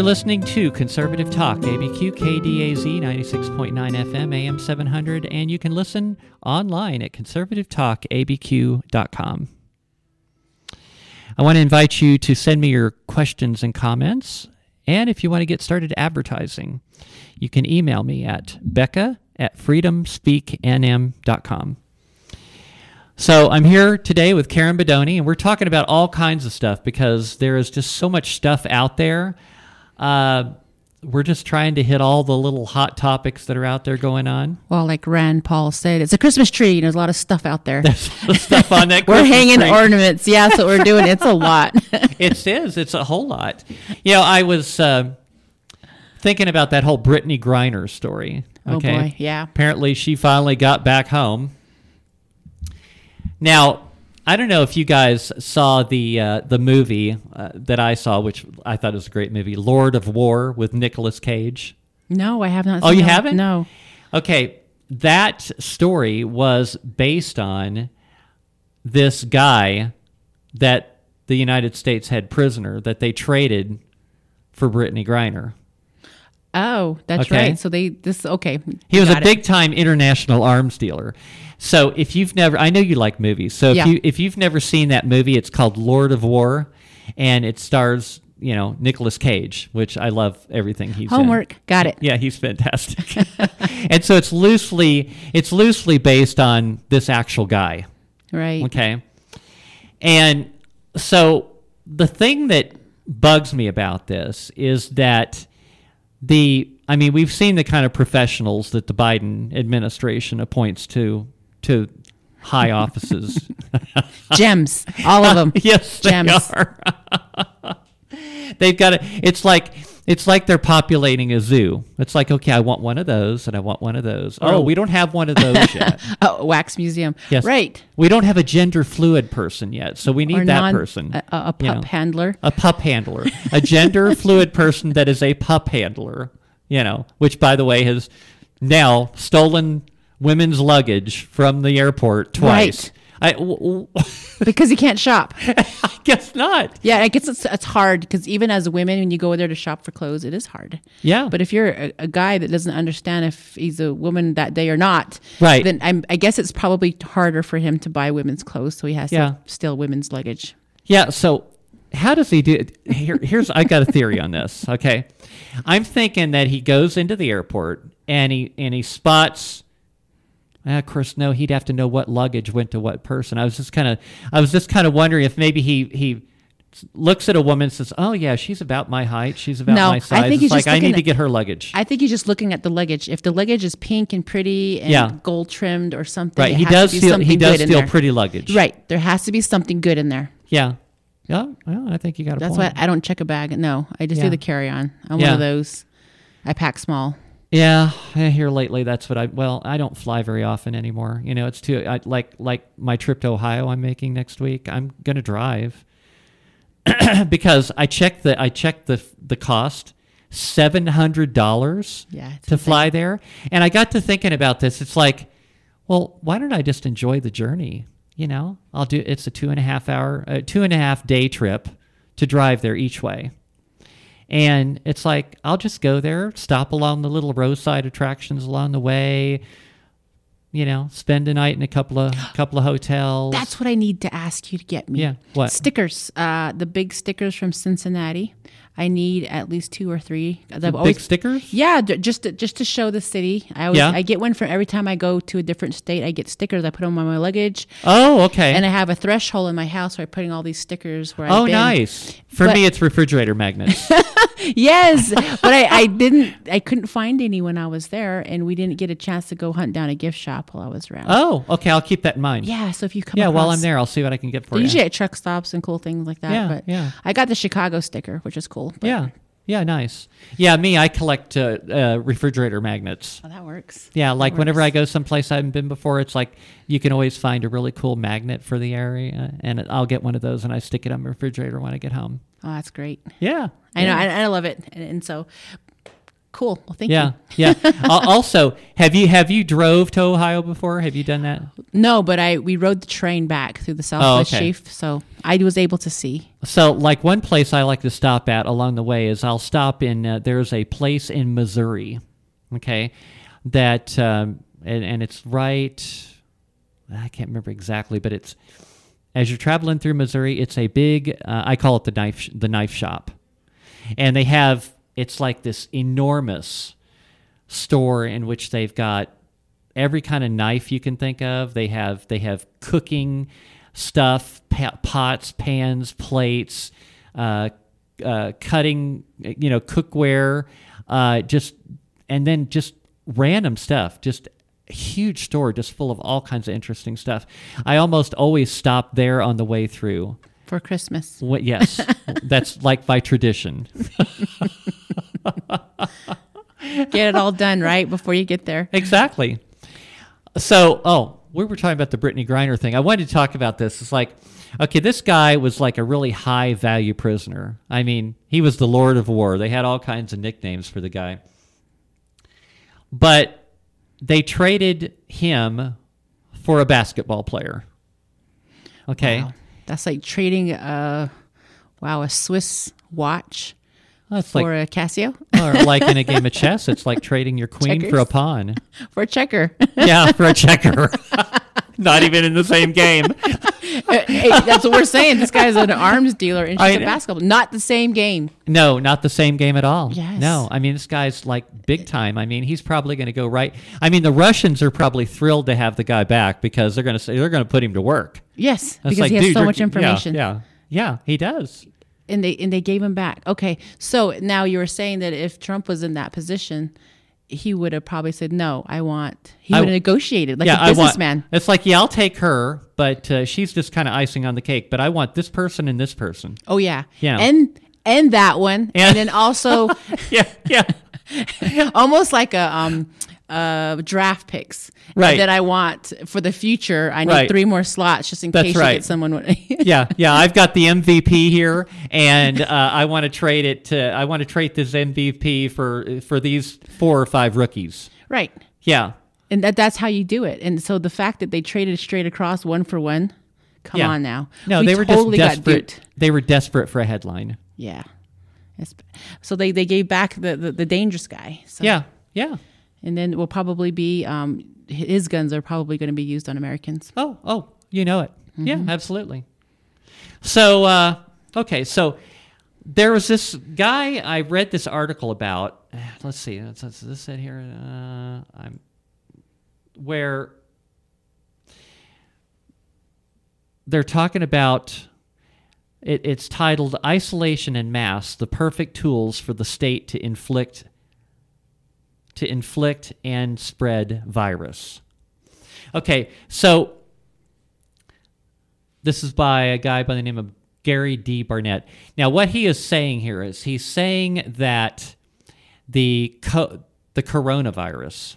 You're listening to Conservative Talk, ABQ KDAZ 96.9 FM, AM 700, and you can listen online at conservativetalkabq.com. I want to invite you to send me your questions and comments. And if you want to get started advertising, you can email me at becca at freedomspeaknm.com. So I'm here today with Karen Bedonie, and we're talking about all kinds of stuff because there is just so much stuff out there. Uh, we're just trying to hit all the little hot topics that are out there going on. Well, like Rand Paul said, it's a Christmas tree. And there's a lot of stuff out there. There's stuff on that. we're hanging tree. ornaments. Yeah, that's what we're doing. It's a lot. it is. It's a whole lot. You know, I was uh, thinking about that whole Brittney Griner story. Oh, Okay. boy, yeah. Apparently, she finally got back home. Now, I don't know if you guys saw the uh, the movie uh, that I saw, which I thought was a great movie, Lord of War with Nicolas Cage. no, I have not. Oh, you that. haven't? No. Okay, that story was based on this guy that the United States had prisoner that they traded for Brittney Griner. Oh, that's Okay. right. So they this okay. He was a big time international arms dealer. So if you've never, I know you like movies. So if Yeah. you if you've never seen that movie, it's called Lord of War, and it stars you know Nicolas Cage, which I love everything he's in. homework. Got it. Yeah, he's fantastic. and so it's loosely it's loosely based on this actual guy. Right. Okay. And so the thing that bugs me about this is that the I mean, we've seen the kind of professionals that the Biden administration appoints to to high offices. Gems. All of them. yes, they Gems. are. They've got it. It's like it's like they're populating a zoo. It's like, okay, I want one of those, and I want one of those. Oh, Oh. we don't have one of those yet. Oh, wax museum. Yes. Right. We don't have a gender fluid person yet, so we need or that non, person. A, a, a you pup know. handler. a pup handler, a gender fluid person that is a pup handler, you know, which by the way has now stolen women's luggage from the airport twice. Right. I, w- w- because you can't shop. I guess not. Yeah, I guess it's it's hard because even as women, when you go there to shop for clothes, it is hard. Yeah. But if you're a, a guy that doesn't understand if he's a woman that day or not, Right. Then I'm, I guess it's probably harder for him to buy women's clothes, so he has Yeah. to steal women's luggage. Yeah. So how does he do it? Here, here's I got a theory on this. Okay, I'm thinking that he goes into the airport and he and he spots. Uh, of course, no. He'd have to know what luggage went to what person. I was just kind of, I was just kind of wondering if maybe he he looks at a woman and says, "Oh yeah, she's about my height. She's about No, my I think it's he's like I need looking to get her luggage. I think he's just looking at the luggage. If the luggage is pink and pretty and Yeah. gold trimmed or something, right. He has does steal. He does good in steal there. pretty luggage. Right. There has to be something good in there. Yeah. Yeah. Well, I think you got a point. That's point. why I don't check a bag. No, I just Yeah. do the carry on. I'm Yeah. one of those. I pack small. Yeah, here lately, that's what I. Well, I don't fly very often anymore. You know, it's too. I, like like my trip to Ohio, I'm making next week. I'm gonna drive because I checked the I checked the the cost seven hundred dollars Yeah, to insane. fly there, and I got to thinking about this. It's like, well, why don't I just enjoy the journey? You know, I'll do. It's a two and a half hour, uh, two and a half day trip to drive there each way. And it's like I'll just go there, stop along the little roadside attractions along the way, you know, spend a night in a couple of couple of hotels. That's what I need to ask you to get me. Yeah, what? Stickers. Uh, the big stickers from Cincinnati. I need at least two or three. I've big always- stickers. Yeah, just to, just to show the city. I always, Yeah. I get one for every time I go to a different state. I get stickers. I put them on my luggage, Oh, okay. and I have a threshold in my house where I'm putting all these stickers. Where oh, nice. For But- me, it's refrigerator magnets. Yes, but I, I didn't. I couldn't find any when I was there, and we didn't get a chance to go hunt down a gift shop while I was around. oh, okay. I'll keep that in mind. Yeah, so if you come, Yeah, while I'm there, I'll see what I can get for you. usually at truck stops and cool things like that. Yeah, but yeah. I got the Chicago sticker, which is cool. But- Yeah, yeah, nice. Yeah, me, I collect uh, uh, refrigerator magnets. Oh, that works. Yeah, like That whenever I go someplace I haven't been before, it's like you can always find a really cool magnet for the area, and I'll get one of those and I stick it on my refrigerator when I get home. Oh, that's great. Yeah, I know. I, I love it, and, and so Cool. Well, thank Yeah, you. yeah. Al- also, have you have you drove to Ohio before? Have you done that? No, but I we rode the train back through the Southwest Oh, okay. Chief, so I was able to see. So, like one place I like to stop at along the way is I'll stop in. Uh, there's a place in Missouri, okay, that um, and, and it's right. I can't remember exactly, but it's as you're traveling through Missouri. It's a big. Uh, I call it the knife the knife shop, and they have it's like this enormous store in which they've got every kind of knife you can think of. They have they have cooking stuff, pots, pans, plates, uh, uh, cutting, you know, cookware, uh, just and then just random stuff. Just huge store, just full of all kinds of interesting stuff. I almost always stop there on the way through. For Christmas. What, yes, that's like by tradition. Get it all done right before you get there. Exactly. So, oh, we were talking about the Brittney Griner thing. I wanted to talk about this. It's like, okay, this guy was like a really high value prisoner. I mean, he was the Lord of War. They had all kinds of nicknames for the guy. But they traded him for a basketball player. Okay. Wow. That's like trading a wow, a Swiss watch That's like for a Casio or like in a game of chess, it's like trading your queen for a pawn. for a checker. Yeah, for a checker. Not even in the same game. hey, that's what we're saying. This guy's an arms dealer and she's a basketball. Not the same game. No, not the same game at all. Yes. No, I mean this guy's like big time. I mean he's probably going to go right. I mean the Russians are probably thrilled to have the guy back because they're going to say they're going to put him to work. Yes, It's because like, he has dude, so much information. Yeah, yeah, yeah, he does. and they and they gave him back. Okay, so now you were saying that if Trump was in that position, he would have probably said, "No, I want." He would have negotiated like yeah, a businessman. It's like yeah, I'll take her, but uh, she's just kind of icing on the cake. But I want this person and this person. Oh yeah, Yeah. and and that one, Yeah. and then also Yeah, yeah. almost like a um uh draft picks Right. that I want for the future. I need Right. three more slots just in That's case you get someone. yeah, yeah. I've got the MVP here, and uh, I want to trade it to. I want to trade this MVP for for these four or five rookies. right. Yeah, And that, that's how you do it. And so the fact that they traded straight across one for one, come Yeah. on now. no, We they were totally just desperate. They were desperate for a headline. Yeah. So they, they gave back the, the, the dangerous guy. So, Yeah, yeah. And then will probably be um, his guns are probably going to be used on Americans. Oh, oh, you know it. Yeah, absolutely. So, uh, okay, so there was this guy I read this article about. Let's see, does this it here? Uh, I'm where they're talking about. It, it's titled "Isolation and Mass: The Perfect Tools for the State to Inflict." To inflict and spread virus. Okay, so this is by a guy by the name of Gary D. Barnett. Now, what he is saying here is he's saying that the co- the coronavirus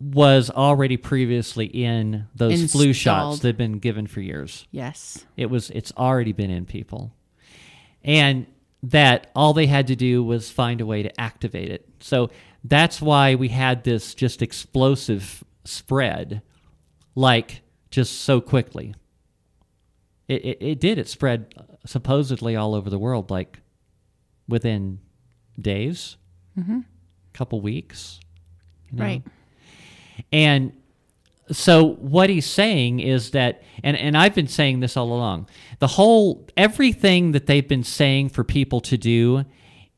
was already previously in those flu shots that had been given for years. Yes. It was it's already been in people. And that all they had to do was find a way to activate it. So that's why we had this just explosive spread like just so quickly. It, it, it did. It spread uh, supposedly all over the world, like within days, mm-hmm. couple weeks. you know? Right. And so what he's saying is that and, and I've been saying this all along. The whole everything that they've been saying for people to do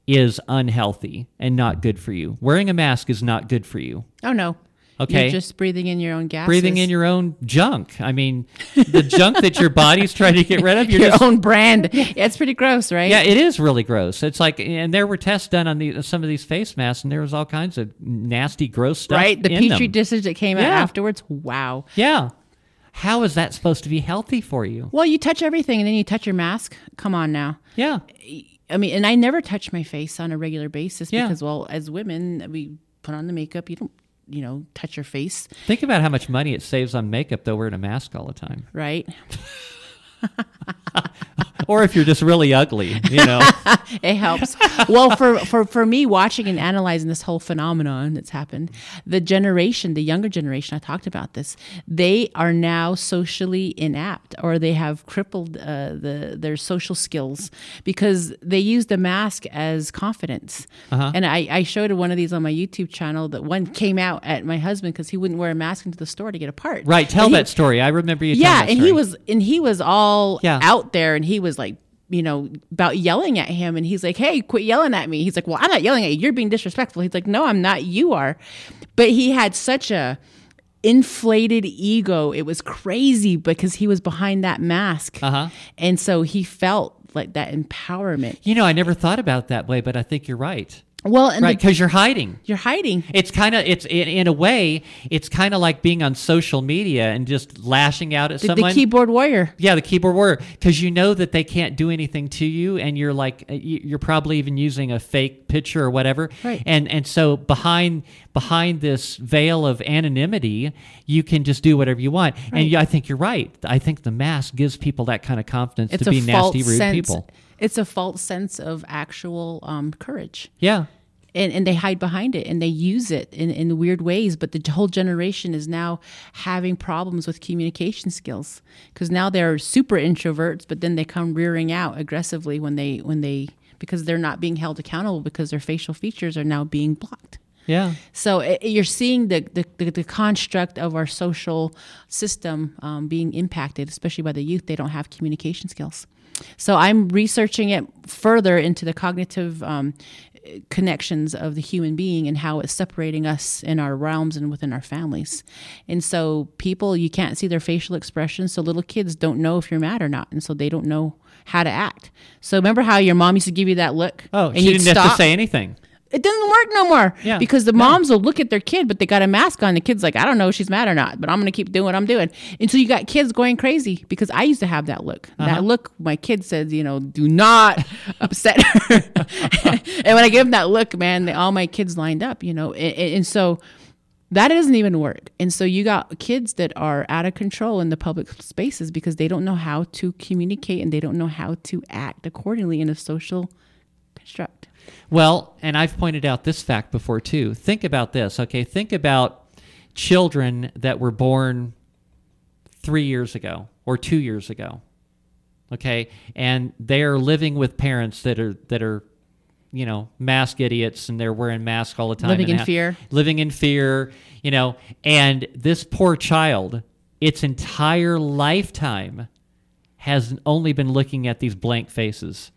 is unhealthy and not good for you. Wearing a mask is not good for you. Oh, no. Okay. You're just breathing in your own gas. Breathing in your own junk. I mean, the junk that your body's trying to get rid of, your just own brand. Yeah, it's pretty gross, right? Yeah, it is really gross. It's like, and there were tests done on the, some of these face masks, and there was all kinds of nasty, gross stuff. right? The petri dishes that came out afterwards. Wow. Yeah. How is that supposed to be healthy for you? Well, you touch everything and then you touch your mask. Come on now. Yeah. I mean, and I never touch my face on a regular basis Yeah. because, well, as women, we put on the makeup. You don't, you know, touch your face, Think about how much money it saves on makeup, though, wearing a mask all the time. right? or if you're just really ugly, you know. it helps. Well, for, for, for me, watching and analyzing this whole phenomenon that's happened, the generation, the younger generation, I talked about this, they are now socially inapt or they have crippled uh, the their social skills because they use the mask as confidence. Uh-huh. And I, I showed one of these on my YouTube channel that one came out at my husband because he wouldn't wear a mask into the store to get a part. Right. Tell he- that story. I remember you. telling yeah that and he story. was and he was all Yeah. out there and he was like you know about yelling at him and he's like hey quit yelling at me. He's like well i'm not yelling at you. You're being disrespectful. He's like no i'm not. You are. But he had such a inflated ego. It was crazy because he was behind that mask. Uh-huh. and so he felt like that empowerment. You know, I never thought about that way, but I think you're right. Well and Right, because you're hiding. you're hiding It's kind of it's in, in a way it's kind of like being on social media and just lashing out at the, the keyboard warrior yeah, the keyboard warrior, because you know that they can't do anything to you, and you're like uh, you- you're probably even using a fake picture or whatever. Right. And and so behind behind this veil of anonymity, you can just do whatever you want. And yeah, I think you're right. I think the mask gives people that kind of confidence it's to be nasty, rude sense people. It's a false sense of actual um, courage Yeah. and, and they hide behind it and they use it in, in weird ways but the whole generation is now having problems with communication skills because now they're super introverts but then they come rearing out aggressively when they when they because they're not being held accountable because their facial features are now being blocked Yeah. so it, you're seeing the, the, the, the construct of our social system um, being impacted, especially by the youth. They don't have communication skills. So I'm researching it further into the cognitive um, connections of the human being and how it's separating us in our realms and within our families. And so people, you can't see their facial expressions. So little kids don't know if you're mad or not. And so they don't know how to act. So remember how your mom used to give you that look? Oh, and she didn't have to say anything. It doesn't work no more. Yeah. Because the moms will look at their kid, but they got a mask on. The kid's like, I don't know if she's mad or not, but I'm going to keep doing what I'm doing. And so you got kids going crazy because I used to have that look. Uh-huh. That look, my kid says, you know, do not upset her. and when I give them that look, man, they, all my kids lined up, you know. And, and so that doesn't even work. And so you got kids that are out of control in the public spaces because they don't know how to communicate and they don't know how to act accordingly in a social construct. Well, and I've pointed out this fact before too. Think about this, okay? Think about children that were born three years ago or two years ago, okay, and they are living with parents that are that are, you know, mask idiots, and they're wearing masks all the time, Living in ha- fear. living in fear, you know, and this poor child, its entire lifetime has only been looking at these blank faces.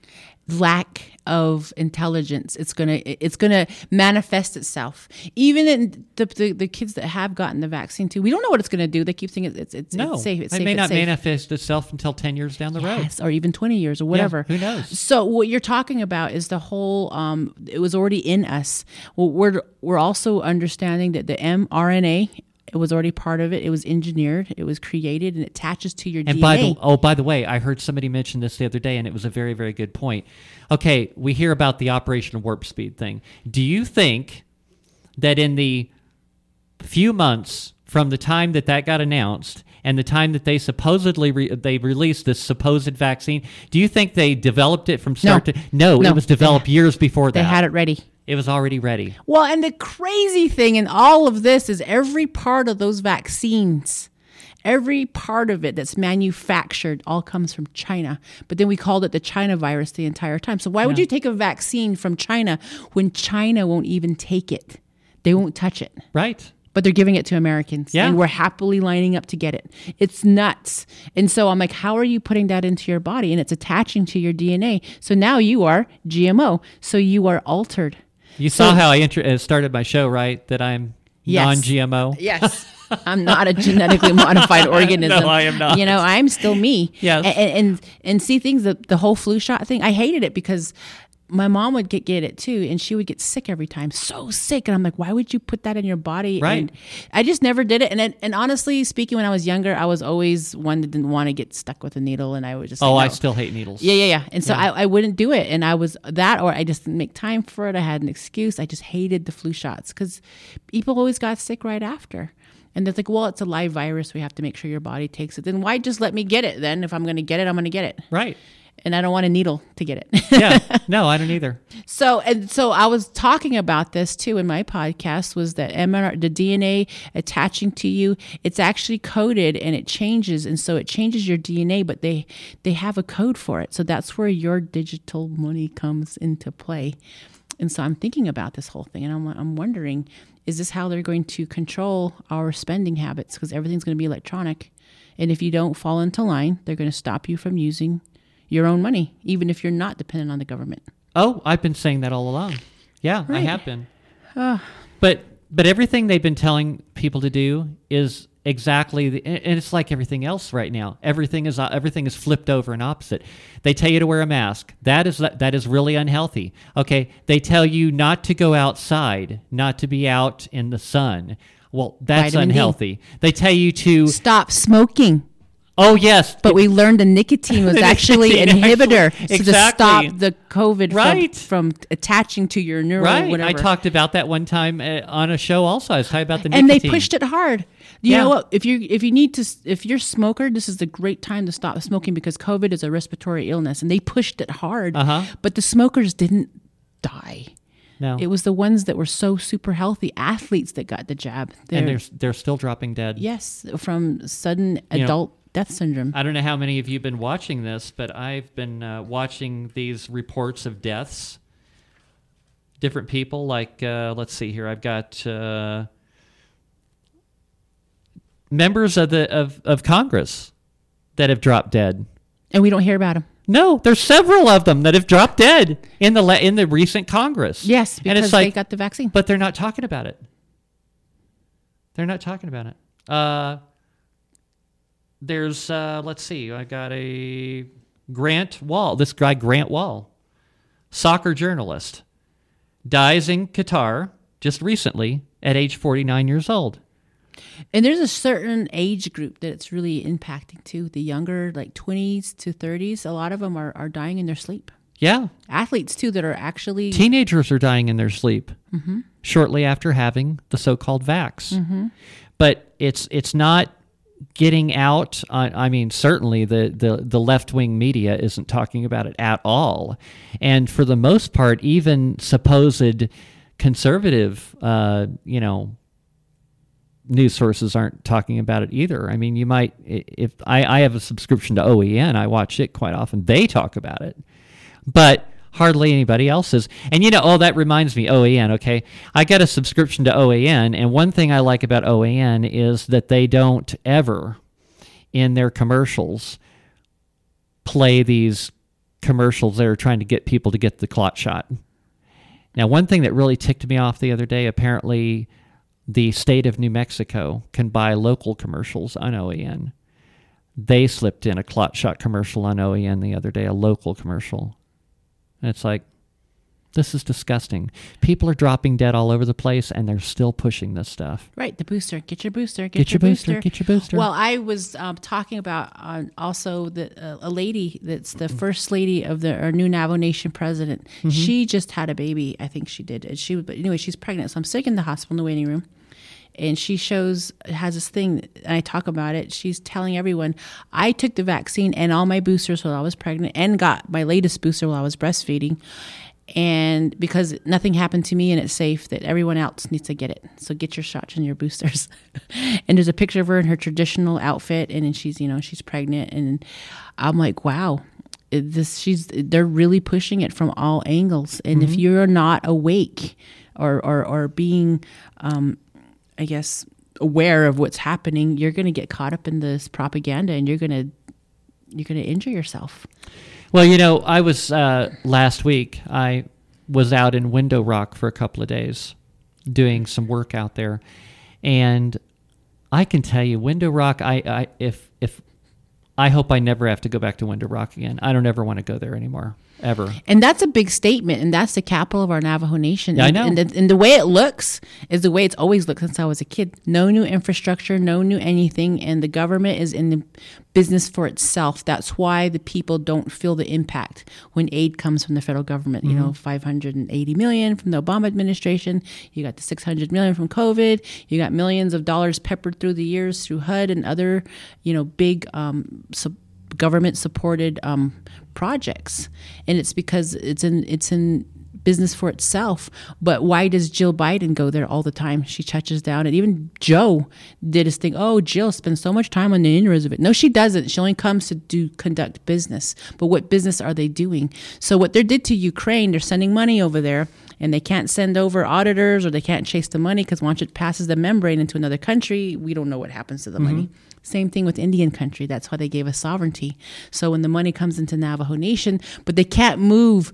Lack of intelligence it's gonna it's gonna manifest itself even in the, the, the kids that have gotten the vaccine too we don't know what it's gonna do they keep thinking it's it's, No, it's safe it's it safe may not safe. manifest itself until ten years down the road. Or even 20 years or whatever. who knows? So what you're talking about is the whole um it was already in us. Well, we're we're also understanding that the mRNA it was already part of it. It was engineered, it was created and it attaches to your And DNA. by the oh, by the way, I heard somebody mention this the other day, and it was a very, very good point. Okay, we hear about the Operation Warp Speed thing. Do you think that in the few months from the time that that got announced and the time that they supposedly re- they released this supposed vaccine, do you think they developed it from start No. to? No, No. it was developed years before that. they had it ready. It was already ready. Well, and the crazy thing in all of this is every part of those vaccines, every part of it that's manufactured all comes from China. But then we called it the China virus the entire time. So why would you take a vaccine from China when China won't even take it? They won't touch it. Right. But they're giving it to Americans. Yeah. And we're happily lining up to get it. It's nuts. And so I'm like, how are you putting that into your body? And it's attaching to your DNA. So now you are GMO. So you are altered. You saw how I intro- uh, started my show, right? That I'm Yes. non-GMO. Yes. I'm not a genetically modified organism. No, I am not. You know, I'm still me. Yes. And and, and, and see things the, the whole flu shot thing. I hated it because my mom would get get it too, and she would get sick every time, so sick. And I'm like, why would you put that in your body? Right. And I just never did it. And it, and honestly speaking, when I was younger, I was always one that didn't want to get stuck with a needle, and I would just. Oh, say I still hate needles. Yeah, yeah, yeah. And so I, I wouldn't do it. And I was that, or I just didn't make time for it. I had an excuse. I just hated the flu shots because people always got sick right after. And they're like, well, it's a live virus. We have to make sure your body takes it. Then why just let me get it then? If I'm going to get it, I'm going to get it. Right. And I don't want a needle to get it. yeah. No, I don't either. So and so I was talking about this too in my podcast was that mRNA, the DNA attaching to you, it's actually coded and it changes and so it changes your DNA, but they they have a code for it. So that's where your digital money comes into play. And so I'm thinking about this whole thing and I'm I'm wondering is this how they're going to control our spending habits because everything's going to be electronic. And if you don't fall into line, they're going to stop you from using your own money even if you're not dependent on the government. Oh, I've been saying that all along. Yeah, I have been. But but everything they've been telling people to do is exactly the, and it's like everything else right now. Everything is uh, everything is flipped over and opposite. They tell you to wear a mask. That is that is really unhealthy. Okay, they tell you not to go outside, not to be out in the sun. Well, that's Vitamin D. unhealthy. They tell you to Stop smoking. Oh yes, But we learned the nicotine was The actually an nicotine inhibitor actually- so to stop the COVID Right. from, from attaching to your neural right. whatever. I talked about that one time uh, on a show. Also, I was talking about the and they pushed it hard. You Yeah. know what? If you if you need to if you're a smoker, this is a great time to stop smoking because COVID is a respiratory illness, and they pushed it hard. Uh-huh. But the smokers didn't die. No, It was the ones that were so super healthy athletes that got the jab. and They're- they're they're still dropping dead. yes from sudden You know, adult death syndrome. I don't know how many of you have been watching this, but I've been uh, watching these reports of deaths. Different people, like uh, let's see here, I've got uh, members of the of, of Congress that have dropped dead. and we don't hear about them. No, there's several of them that have dropped dead in the in the recent Congress. Yes, and because it's they like, got the vaccine. but they're not talking about it. They're not talking about it. Uh, there's uh, let's see, I got a Grant Wahl. This guy Grant Wahl, soccer journalist, dies in Qatar just recently at age 49 years old. And there's a certain age group that it's really impacting too. The younger, like 20s to 30s, a lot of them are, are dying in their sleep. Yeah, Athletes too that are actually teenagers are dying in their sleep shortly after having the so-called vax. But it's it's not getting out. I, I mean, certainly the the the left wing media isn't talking about it at all, and for the most part, even supposed conservative, uh, you know. News sources aren't talking about it either. I mean, you might, if I, I have a subscription to OAN, I watch it quite often. They talk about it but hardly anybody else's. And you know, oh, that reminds me, OAN, okay? I got a subscription to OAN, and one thing I like about OAN is that they don't ever, in their commercials, play these commercials that are trying to get people to get the clot shot. Now, one thing that really ticked me off the other day, apparently the state of New Mexico can buy local commercials on OAN. They slipped in a clot shot commercial on OAN the other day, a local commercial. And it's like, this is disgusting. People are dropping dead all over the place and they're still pushing this stuff. right. The booster, get your booster, get, Get your booster, get your booster. Well, I was um, talking about uh, also the uh, a lady that's Mm-hmm. the first lady of the our new Navajo Nation president. She just had a baby, I think she did, and she but anyway she's pregnant. So I'm sitting in the hospital in the waiting room, and she shows has this thing, and I talk about it. She's telling everyone I took the vaccine and all my boosters while I was pregnant, and got my latest booster while I was breastfeeding. And because nothing happened to me and it's safe, that everyone else needs to get it. So get your shots and your boosters. and there's a picture of her in her traditional outfit, and then she's you know she's pregnant, and I'm like, wow, this she's they're really pushing it from all angles. And if you're not awake or or or being, um, I guess aware of what's happening, you're going to get caught up in this propaganda, and you're going to you're going to injure yourself. Well, you know, I was uh, last week. I was out in Window Rock for a couple of days, doing some work out there, and I can tell you, Window Rock. I, I if if I hope I never have to go back to Window Rock again. I don't ever want to go there anymore, ever. And that's a big statement, and that's the capital of our Navajo Nation. Yeah, I know. And the, and the way it looks is the way it's always looked since I was a kid. No new infrastructure, no new anything, and the government is in the business for itself. That's why the people don't feel the impact when aid comes from the federal government. You Mm-hmm. know, 580 million from the Obama administration. You got the 600 million from COVID. You got millions of dollars peppered through the years through HUD and other, you know, big um, sub- government supported um, projects, and it's because it's in it's in business for itself. But why does Jill Biden go there all the time? She touches down, and even Joe did his thing. Oh, Jill spends so much time on the Indian reservation. No, she doesn't. She only comes to do conduct business. But what business are they doing? So what they did to Ukraine, they're sending money over there. And they can't send over auditors or they can't chase the money because once it passes the membrane into another country, we don't know what happens to the money. Same thing with Indian country. That's why they gave us sovereignty. So when the money comes into Navajo Nation, but they can't move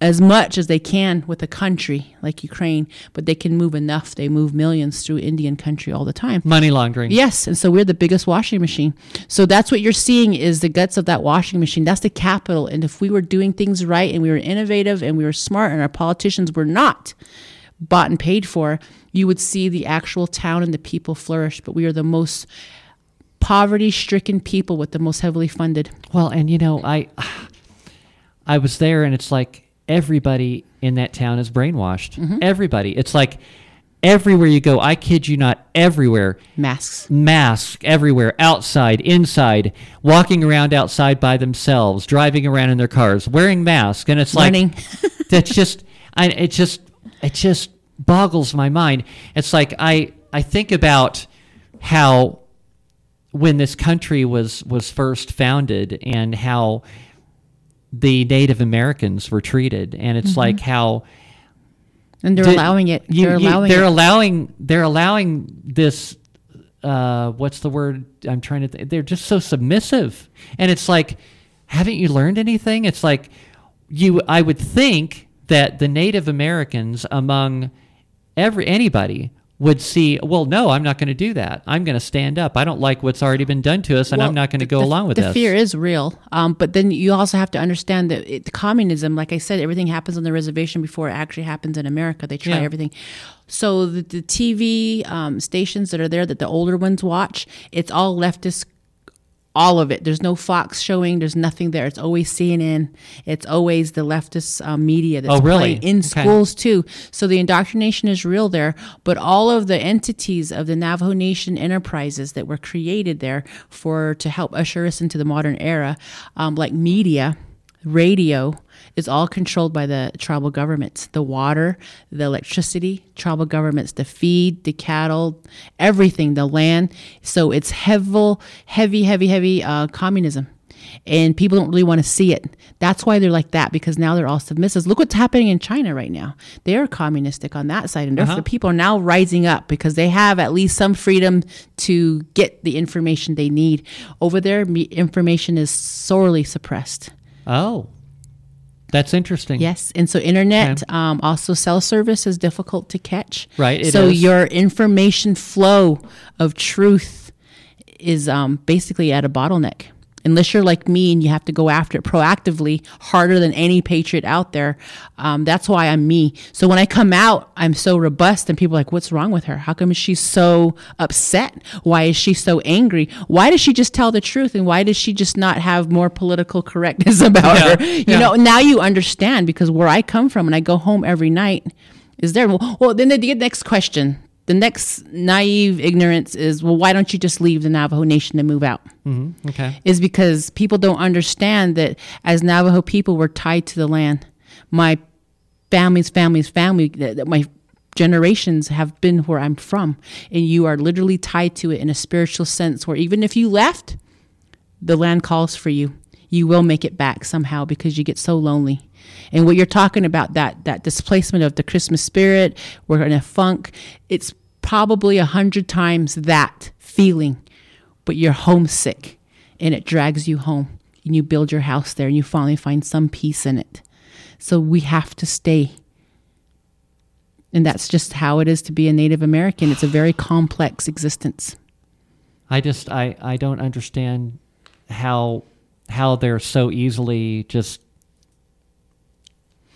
as much as they can with a country like Ukraine, but they can move enough. They move millions through Indian country all the time. Money laundering. Yes, and so we're the biggest washing machine. So that's what you're seeing is the guts of that washing machine. That's the capital. And if we were doing things right and we were innovative and we were smart and our politicians were not bought and paid for, you would see the actual town and the people flourish. But we are the most poverty stricken people with the most heavily funded. Well, and you know, I I was there and it's like everybody in that town is brainwashed. Mm-hmm. Everybody. It's like everywhere you go, I kid you not, everywhere. Masks. Masks everywhere, outside, inside, walking around outside by themselves, driving around in their cars, wearing masks, and it's like Running. that's just, I, it just, it just boggles my mind. It's like I, I think about how when this country was was first founded and how the Native Americans were treated, and it's like how And they're did- allowing it. you- they're you- allowing they're it. allowing they're allowing this uh, what's the word I'm trying to th- they're just so submissive and it's like haven't you learned anything it's like you I would think that the Native Americans among every anybody would see well no I'm not going to do that I'm going to stand up I don't like what's already been done to us and Well, I'm not going to go the- along with it. the this fear is real, um, but then you also have to understand that it, communism, like I said, everything happens on the reservation before it actually happens in America. They try Yeah. everything. So the, the TV um, stations that are there that the older ones watch, it's all leftist. All of it. There's no Fox showing. There's nothing there. It's always CNN. It's always the leftist uh, media that's Oh, really? playing in Okay. schools too. So the indoctrination is real there. But all of the entities of the Navajo Nation enterprises that were created there for to help usher us into the modern era, um, like media, radio, is all controlled by the tribal governments. The water, the electricity, tribal governments, the feed, the cattle, everything, the land. So it's heavy, heavy, heavy, heavy uh, communism and people don't really want to see it. That's why they're like that because now they're all submissive. Look what's happening in China right now. They are communistic on that side, and therefore the people are now rising up because they have at least some freedom to get the information they need. Over there, information is sorely suppressed. Oh that's interesting Yes, and so internet, um, also cell service is difficult to catch. Right, so is. your information flow of truth is um, basically at a bottleneck. Unless you're like me and you have to go after it proactively, harder than any patriot out there. Um, that's why I'm me. So when I come out, I'm so robust, and people are like, "What's wrong with her? How come she's so upset? Why is she so angry? Why does she just tell the truth? And why does she just not have more political correctness about Yeah, her? You yeah. know, now you understand because where I come from and I go home every night is there. Well, then the, the next question, the next naive ignorance is, well, why don't you just leave the Navajo Nation and move out? Mm-hmm. okay Is because people don't understand that as Navajo people, we're tied to the land. My family's family's family, that my generations have been where I'm from, and you are literally tied to it in a spiritual sense. Where even if you left, the land calls for you. You will make it back somehow because you get so lonely. And what you're talking about that that displacement of the Christmas spirit, we're in a funk. It's probably a hundred times that feeling, but you're homesick, and it drags you home. And you build your house there, and you finally find some peace in it. So we have to stay. And that's just how it is to be a Native American. It's a very complex existence. I just I I don't understand how how they're so easily just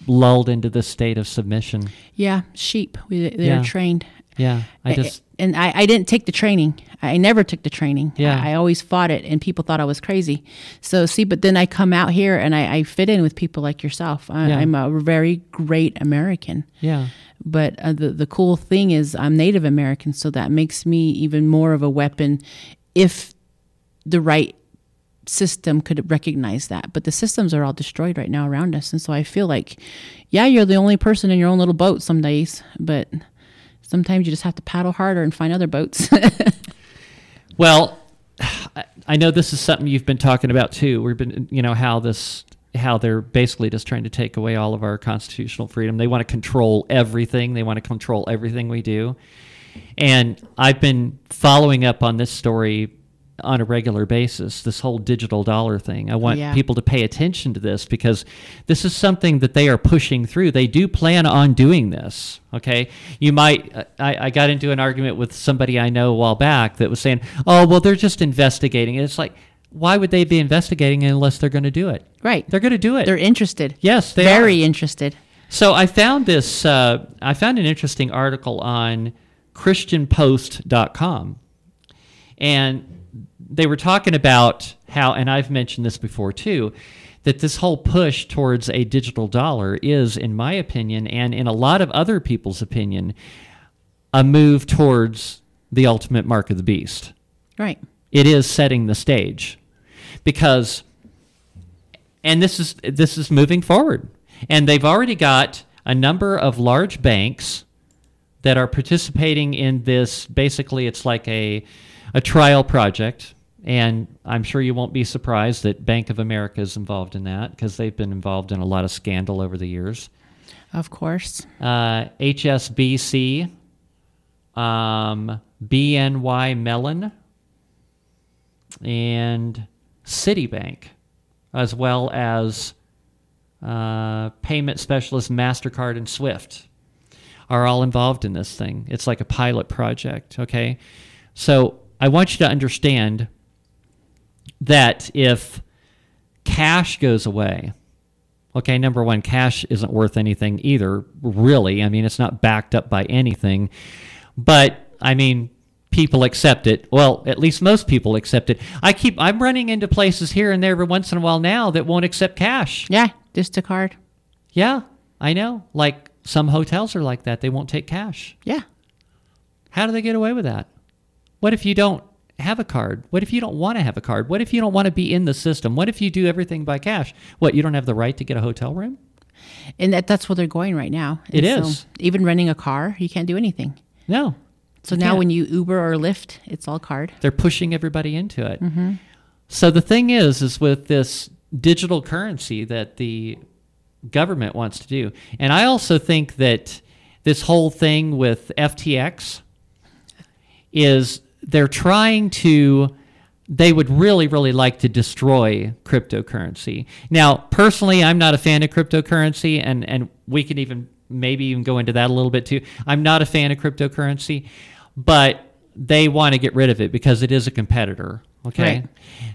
lulled into this state of submission. Yeah, sheep. We, they're Yeah. trained. Yeah, I just and I, I didn't take the training. I never took the training. Yeah. I, I always fought it, and people thought I was crazy. So see, but then I come out here and I, I fit in with people like yourself. I, Yeah. I'm a very great American. yeah. But uh, the the cool thing is I'm Native American, so that makes me even more of a weapon if the right system could recognize that. But the systems are all destroyed right now around us. And so I feel like, yeah, you're the only person in your own little boat some days, but sometimes you just have to paddle harder and find other boats. Well, I- know this is something you've been talking about too. We've been, you know, how this, how they're basically just trying to take away all of our constitutional freedom. They want to control everything. They want to control everything we do. And I've been following up on this story on a regular basis, this whole digital dollar thing. I want Yeah. people to pay attention to this because this is something that they are pushing through. They do plan on doing this. Okay. You might, I, I got into an argument with somebody I know a while back that was saying, oh, well, they're just investigating. And it's like, why would they be investigating unless they're going to do it? right. They're going to do it. They're interested. yes, they Very are. interested. So I found this. Uh, I found an interesting article on ChristianPost.com, and they were talking about how, and I've mentioned this before too, that this whole push towards a digital dollar is, in my opinion, and in a lot of other people's opinion, a move towards the ultimate mark of the beast. Right. it is setting the stage because and this is this is moving forward. And they've already got a number of large banks that are participating in this. Basically it's like a a trial project and I'm sure you won't be surprised that Bank of America is involved in that because they've been involved in a lot of scandal over the years. Of course. Uh, HSBC, um, BNY Mellon, and Citibank, as well as uh, payment specialist MasterCard and Swift, are all involved in this thing. It's like a pilot project, okay? So I want you to understand that if cash goes away, okay, number one, cash isn't worth anything either, really. I mean, it's not backed up by anything. But, I mean, people accept it. Well, at least most people accept it. I keep, I'm running into places here and there every once in a while now that won't accept cash. Yeah. Just a card. Yeah, I know. Like some hotels are like that, they won't take cash. Yeah. How do they get away with that? What if you don't have a card? What if you don't want to have a card? What if you don't want to be in the system? What if you do everything by cash? What, you don't have the right to get a hotel room? And that, that's where they're going right now. It And is. So even renting a car, you can't do anything. No. So now can't. when you Uber or Lyft, it's all card. They're pushing everybody into it. Mm-hmm. So the thing is, is with this digital currency that the government wants to do, and I also think that this whole thing with FTX is they're trying to. They would really, really like to destroy cryptocurrency. Now, personally, I'm not a fan of cryptocurrency, and and we can even maybe even go into that a little bit too. I'm not a fan of cryptocurrency, but they want to get rid of it because it is a competitor. Okay, Right.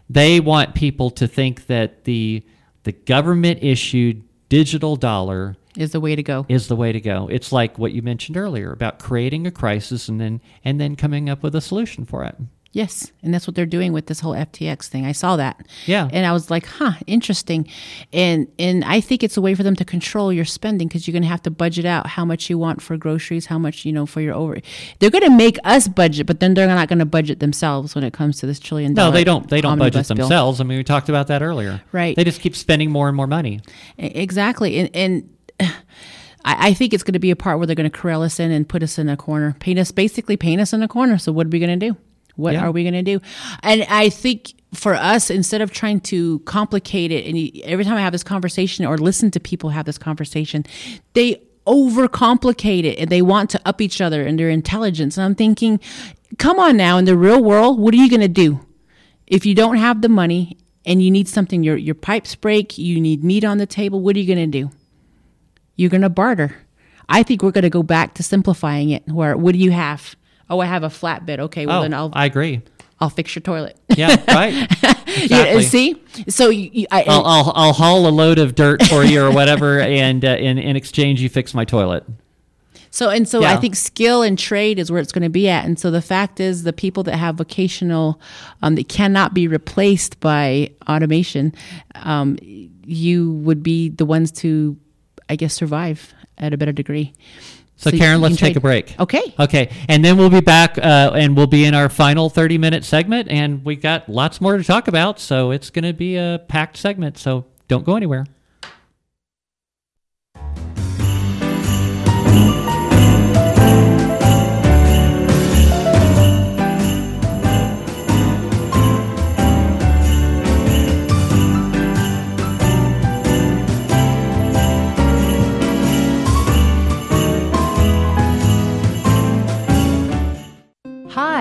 they want people to think that the the government issued digital dollar Is the way to go. is the way to go. It's like what you mentioned earlier about creating a crisis and then and then coming up with a solution for it. Yes, and that's what they're doing with this whole FTX thing. I saw that. Yeah. And I was like, "Huh, interesting." And and I think it's a way for them to control your spending because you're going to have to budget out how much you want for groceries, how much, you know, for your over. They're going to make us budget, but then they're not going to budget themselves when it comes to this trillion dollar. No, they don't. They don't budget bill. themselves. I mean, we talked about that earlier. Right. They just keep spending more and more money. Exactly. And, and I, think it's going to be a part where they're going to corral us in and put us in a corner, paint us, basically paint us in a corner. So what are we going to do? What Yeah. are we going to do? And I think for us, instead of trying to complicate it, and every time I have this conversation or listen to people have this conversation, they overcomplicate it and they want to up each other and their intelligence. And I'm thinking, come on now, in the real world, what are you going to do? if you don't have the money and you need something, your your pipes break, you need meat on the table, what are you going to do? You're going to barter. I think we're going to go back to simplifying it. Where what do you have? Oh, I have a flatbed. Okay, well oh, then I'll I agree. I'll fix your toilet. Yeah, right. Yeah, Exactly. see, so you, you- I, I'll, I'll I'll haul a load of dirt for you or whatever, and uh, in in exchange you fix my toilet. So and so I think skill and trade is where it's going to be at. And so the fact is the people that have vocational um, that cannot be replaced by automation, um, you would be the ones to, I guess, survive at a better degree. So, you- Karen, let's take a break. Okay. Okay, and then we'll be back, uh, and we'll be in our final thirty-minute segment, and we got lots more to talk about. So it's going to be a packed segment. So don't go anywhere.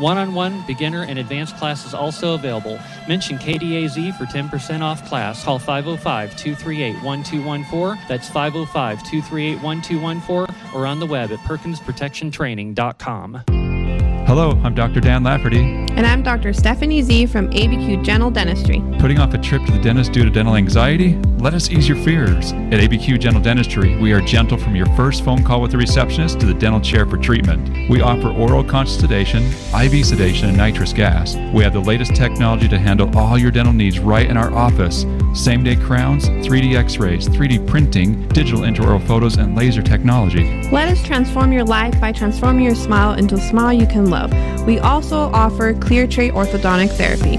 One on one, beginner, and advanced classes also available. Mention KDAZ for 10% off class. Call 505 238 1214. That's 505 238 1214 or on the web at perkinsprotectiontraining.com. Hello, I'm Dr. Dan Lafferty. And I'm Dr. Stephanie Z from ABQ Gentle Dentistry. Putting off a trip to the dentist due to dental anxiety? Let us ease your fears. At ABQ Gentle Dentistry, we are gentle from your first phone call with the receptionist to the dental chair for treatment. We offer oral conscious sedation, IV sedation, and nitrous gas. We have the latest technology to handle all your dental needs right in our office. Same day crowns, 3D x rays, 3D printing, digital intraoral photos, and laser technology. Let us transform your life by transforming your smile into a smile you can love. We also offer clear tray orthodontic therapy.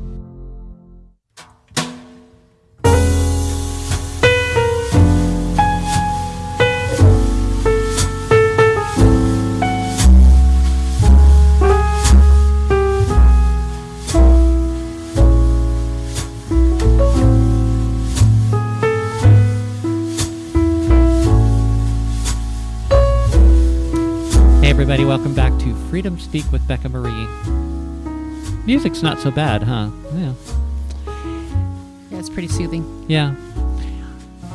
Freedom Speak with Becca Mari. Music's not so bad, huh? Yeah. Yeah, it's pretty soothing. Yeah.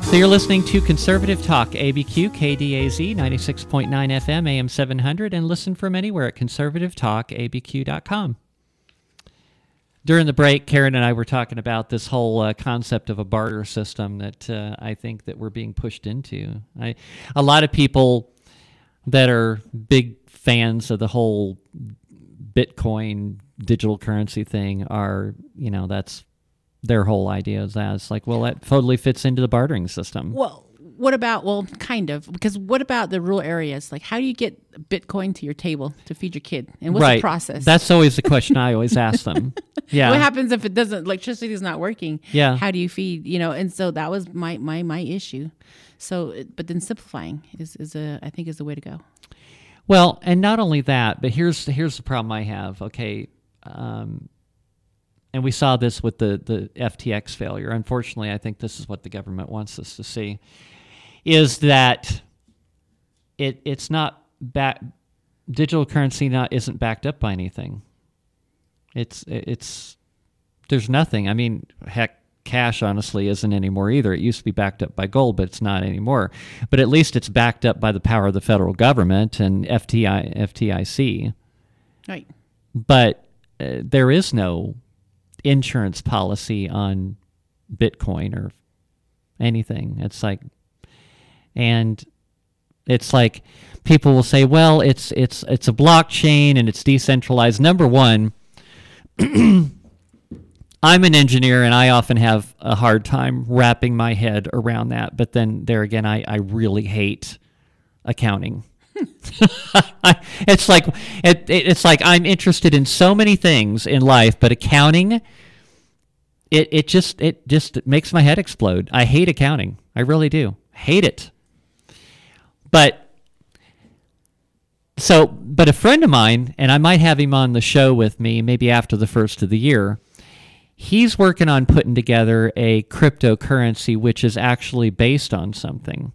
So you're listening to Conservative Talk, ABQ, KDAZ, 96.9 FM, AM 700, and listen from anywhere at conservativetalkabq.com. During the break, Karen and I were talking about this whole uh, concept of a barter system that uh, I think that we're being pushed into. I, a lot of people that are big fans of the whole Bitcoin digital currency thing are, you know, that's their whole idea is that it's like, well, that totally fits into the bartering system. Well, what about, well, kind of, because what about the rural areas? Like, how do you get Bitcoin to your table to feed your kid? And what's right. the process? That's always the question I always ask them. Yeah. What happens if it doesn't, electricity is not working? Yeah. How do you feed, you know? And so that was my, my, my issue. So, but then simplifying is, is a, I think is the way to go. Well, and not only that, but here's here's the problem I have. Okay, um, and we saw this with the the FTX failure. Unfortunately, I think this is what the government wants us to see: is that it it's not back digital currency not isn't backed up by anything. It's it's there's nothing. I mean, heck, cash honestly isn't anymore either. It used to be backed up by gold, but it's not anymore. But at least it's backed up by the power of the federal government and FTI FDIC. Right. But uh, there is no insurance policy on Bitcoin or anything. It's like, and it's like people will say, "Well, it's it's it's a blockchain and it's decentralized." Number one, I'm an engineer and I often have a hard time wrapping my head around that. But then there again, I, I really hate accounting. it's like it, it, it's like I'm interested in so many things in life, but accounting it it just it just makes my head explode. I hate accounting. I really do. Hate it. But so but a friend of mine and I might have him on the show with me maybe after the first of the year. He's working on putting together a cryptocurrency which is actually based on something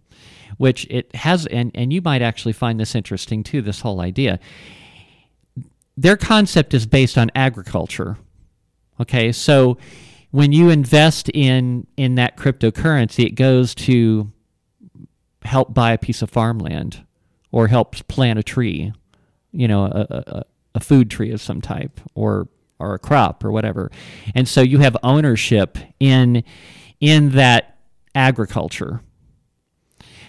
which it has, and, and you might actually find this interesting too, this whole idea. Their concept is based on agriculture. Okay, so when you invest in in that cryptocurrency, it goes to help buy a piece of farmland or helps plant a tree, you know, a, a, a food tree of some type or or a crop or whatever. And so you have ownership in in that agriculture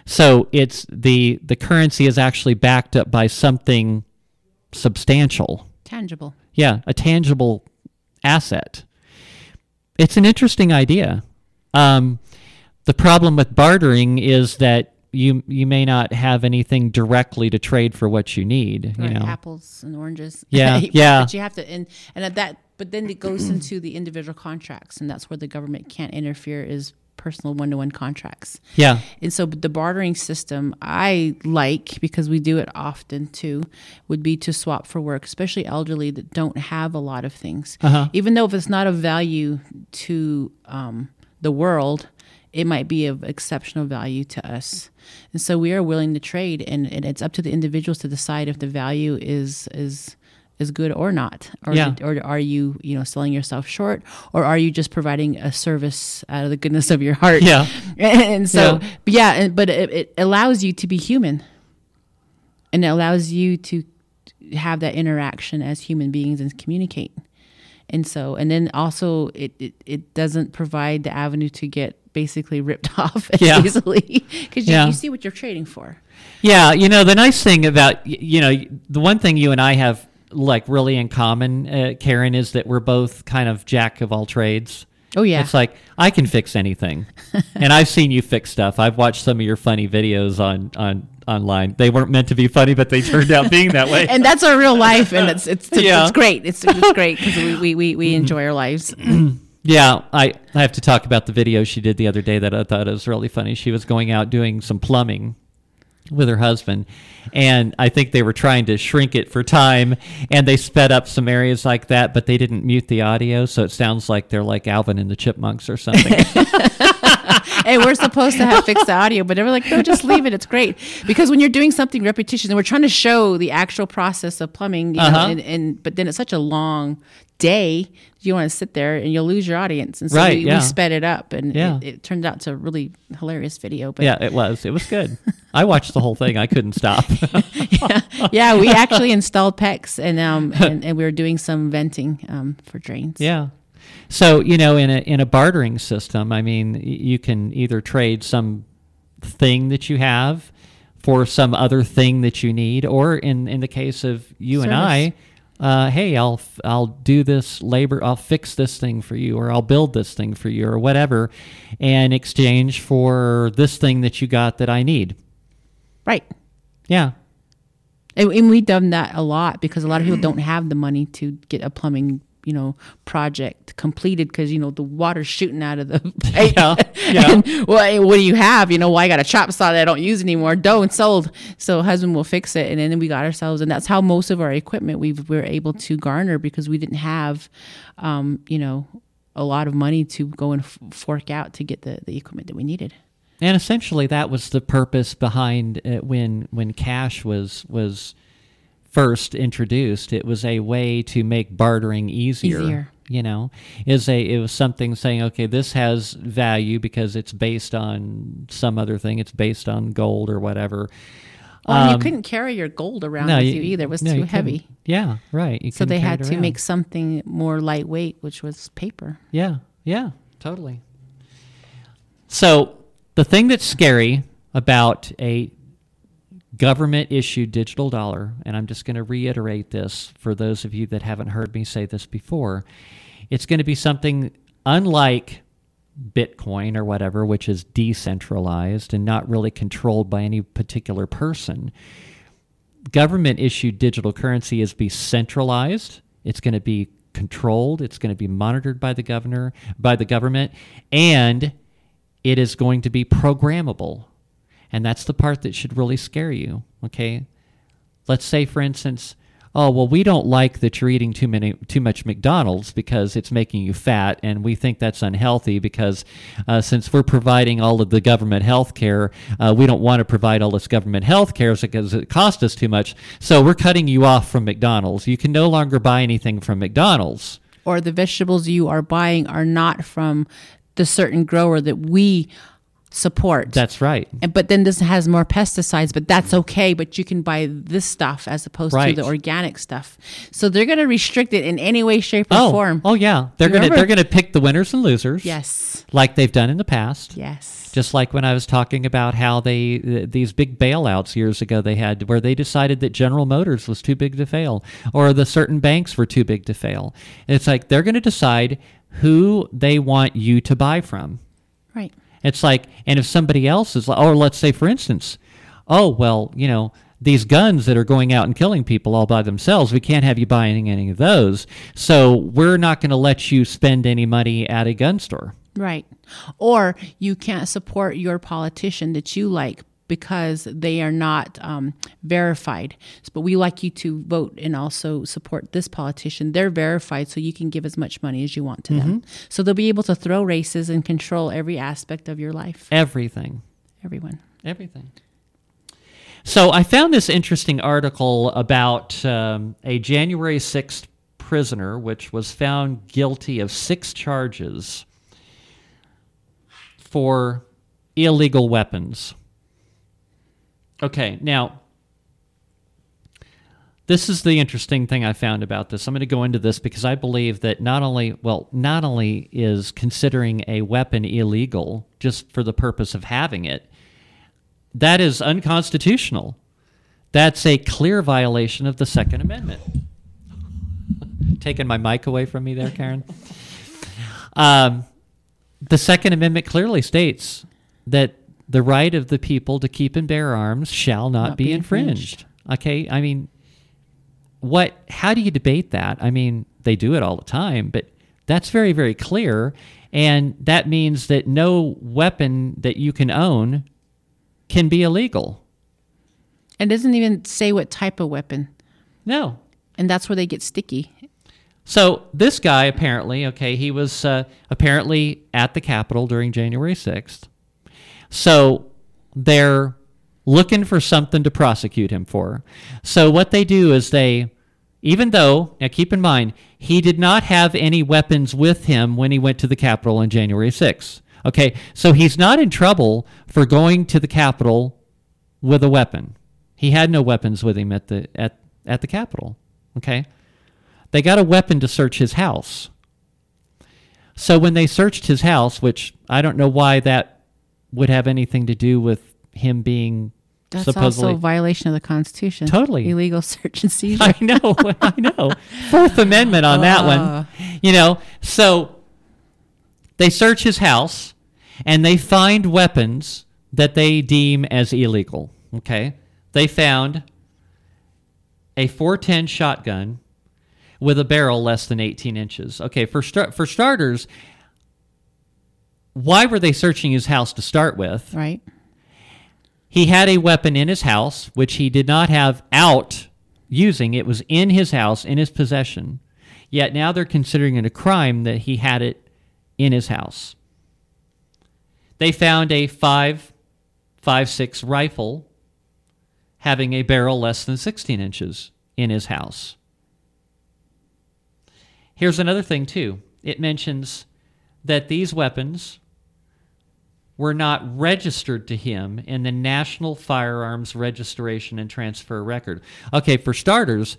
so it's the the currency is actually backed up by something substantial. Tangible. Yeah, a tangible asset. It's an interesting idea. Um, the problem with bartering is that you you may not have anything directly to trade for what you need. You know, apples and oranges. Yeah, But yeah. you have to, and and at that, but then it goes into the individual contracts, and that's where the government can't interfere. Is personal one-to-one contracts. yeah, And so the bartering system I like because we do it often too would be to swap for work, especially elderly that don't have a lot of things. Uh-huh. Even though if it's not of value to um, the world, it might be of exceptional value to us. And so we are willing to trade, and, and it's up to the individuals to decide if the value is is is good or not, or Yeah. or are you you know selling yourself short, or are you just providing a service out of the goodness of your heart? Yeah. and so Yeah. but yeah and, but it, it allows you to be human and it allows you to have that interaction as human beings and communicate and so and then also it it, it doesn't provide the avenue to get basically ripped off as Yeah. easily because you, Yeah. you see what you're trading for Yeah, you know the nice thing about you know the one thing you and I have like really in common, uh, Karen, is that we're both kind of jack of all trades. Oh, yeah. it's like I can fix anything, and I've seen you fix stuff. I've watched some of your funny videos on on online. They weren't meant to be funny, but they turned out being that way. and that's our real life and it's it's, it's, Yeah. great it's, it's great because we, we, we, we enjoy our lives Yeah, I, I have to talk about the video she did the other day that I thought was really funny. She was going out doing some plumbing with her husband, and I think they were trying to shrink it for time, and they sped up some areas like that, but they didn't mute the audio, so it sounds like they're like Alvin and the Chipmunks or something. and we're supposed to have fixed the audio, but they were like, no, just leave it. It's great. Because when you're doing something repetition, and we're trying to show the actual process of plumbing, you know, Uh-huh. and, and but then it's such a long day, you want to sit there and you'll lose your audience. And so Right, we, yeah. we sped it up, and Yeah. it, it turned out to a really hilarious video. But yeah, it was. It was good. I watched the whole thing. I couldn't stop. yeah, we actually installed PEX, and um, and, and we were doing some venting um for drains. Yeah. So you know, in a in a bartering system, I mean, you can either trade some thing that you have for some other thing that you need, or in in the case of you and I, uh, hey, I'll I'll do this labor, I'll fix this thing for you, or I'll build this thing for you, or whatever, in exchange for this thing that you got that I need. right. Yeah. And, and we've done that a lot because a lot of people don't have the money to get a plumbing, you know, project completed because you know the water's shooting out of the pipe. Yeah, yeah. and well, what do you have? You know, well, I got a chop saw that I don't use anymore. Dough and sold. So husband will fix it, and then we got ourselves, and that's how most of our equipment we we were able to garner because we didn't have, um, you know, a lot of money to go and f- fork out to get the the equipment that we needed. And essentially, that was the purpose behind uh, when when cash was was first introduced. It was a way to make bartering easier. Easier. You know, is a it was something saying, okay, this has value because it's based on some other thing. It's based on gold or whatever. Oh, and you Um, couldn't carry your gold around No, with you- you either; it was no, too you couldn't. heavy. Yeah, right. You So they had to make something more lightweight, which was paper. Yeah, yeah, totally. So the thing that's scary about a government issued digital dollar, and I'm just going to reiterate this for those of you that haven't heard me say this before, it's going to be something unlike Bitcoin or whatever, which is decentralized and not really controlled by any particular person. Government issued digital currency is be centralized. It's going to be controlled. It's going to be monitored by the governor, by the government, and it is going to be programmable. And that's the part that should really scare you. Okay. Let's say, for instance, oh well we don't like that you're eating too many too much mcdonald's because it's making you fat and we think that's unhealthy because uh, since we're providing all of the government health care uh, we don't want to provide all this government health care because it costs us too much so we're cutting you off from mcdonald's you can no longer buy anything from mcdonald's or the vegetables you are buying are not from the certain grower that we support. That's right. And, but then this has more pesticides, but that's okay. But you can buy this stuff as opposed Right. to the organic stuff. So they're going to restrict it in any way, shape, or Oh, form. oh yeah, they're gonna they're gonna pick the winners and losers. Yes. like they've done in the past. Yes. Just like when I was talking about how they th- these big bailouts years ago they had where they decided that General Motors was too big to fail or the certain banks were too big to fail. It's like they're going to decide who they want you to buy from. Right. It's like, and if somebody else is, or let's say, for instance, oh, well, you know, these guns that are going out and killing people all by themselves, we can't have you buying any of those. So we're not going to let you spend any money at a gun store. Right. Or you can't support your politician that you like because they are not um, verified. But we like you to vote and also support this politician. They're verified, so you can give as much money as you want to them. So they'll be able to throw races and control every aspect of your life. Everything. Everyone. Everything. So I found this interesting article about um, a January 6th prisoner, which was found guilty of six charges for illegal weapons. Okay, now, this is the interesting thing I found about this. I'm going to go into this because I believe that not only, well, not only is considering a weapon illegal just for the purpose of having it, that is unconstitutional. That's a clear violation of the Second Amendment. Taking my mic away from me there, Karen. um, the Second Amendment clearly states that the right of the people to keep and bear arms shall not, Not be, be infringed. Okay, I mean, what? How do you debate that? I mean, they do it all the time, but that's very, very clear, and that means that no weapon that you can own can be illegal. And it doesn't even say what type of weapon. No. And that's where they get sticky. So this guy apparently, okay, he was uh, apparently at the Capitol during January 6th. So they're looking for something to prosecute him for. So what they do is they, even though, now keep in mind, he did not have any weapons with him when he went to the Capitol on January 6th. Okay, so he's not in trouble for going to the Capitol with a weapon. He had no weapons with him at the at, at the Capitol. Okay. They got a weapon to search his house. So when they searched his house, which I don't know why that would have anything to do with him being That's supposedly also a violation of the Constitution. Totally. Illegal search and seizure. I know, I know. Fourth Amendment on that one. Ah. You know, so they search his house and they find weapons that they deem as illegal. Okay. They found a 410 shotgun with a barrel less than 18 inches. Okay, for, for starters, why were they searching his house to start with? Right. He had a weapon in his house, which he did not have out using. It was in his house, in his possession. Yet now they're considering it a crime that he had it in his house. They found a five, five six rifle having a barrel less than 16 inches in his house. Here's another thing, too. It mentions that these weapons were not registered to him in the National Firearms Registration and Transfer Record. Okay, for starters,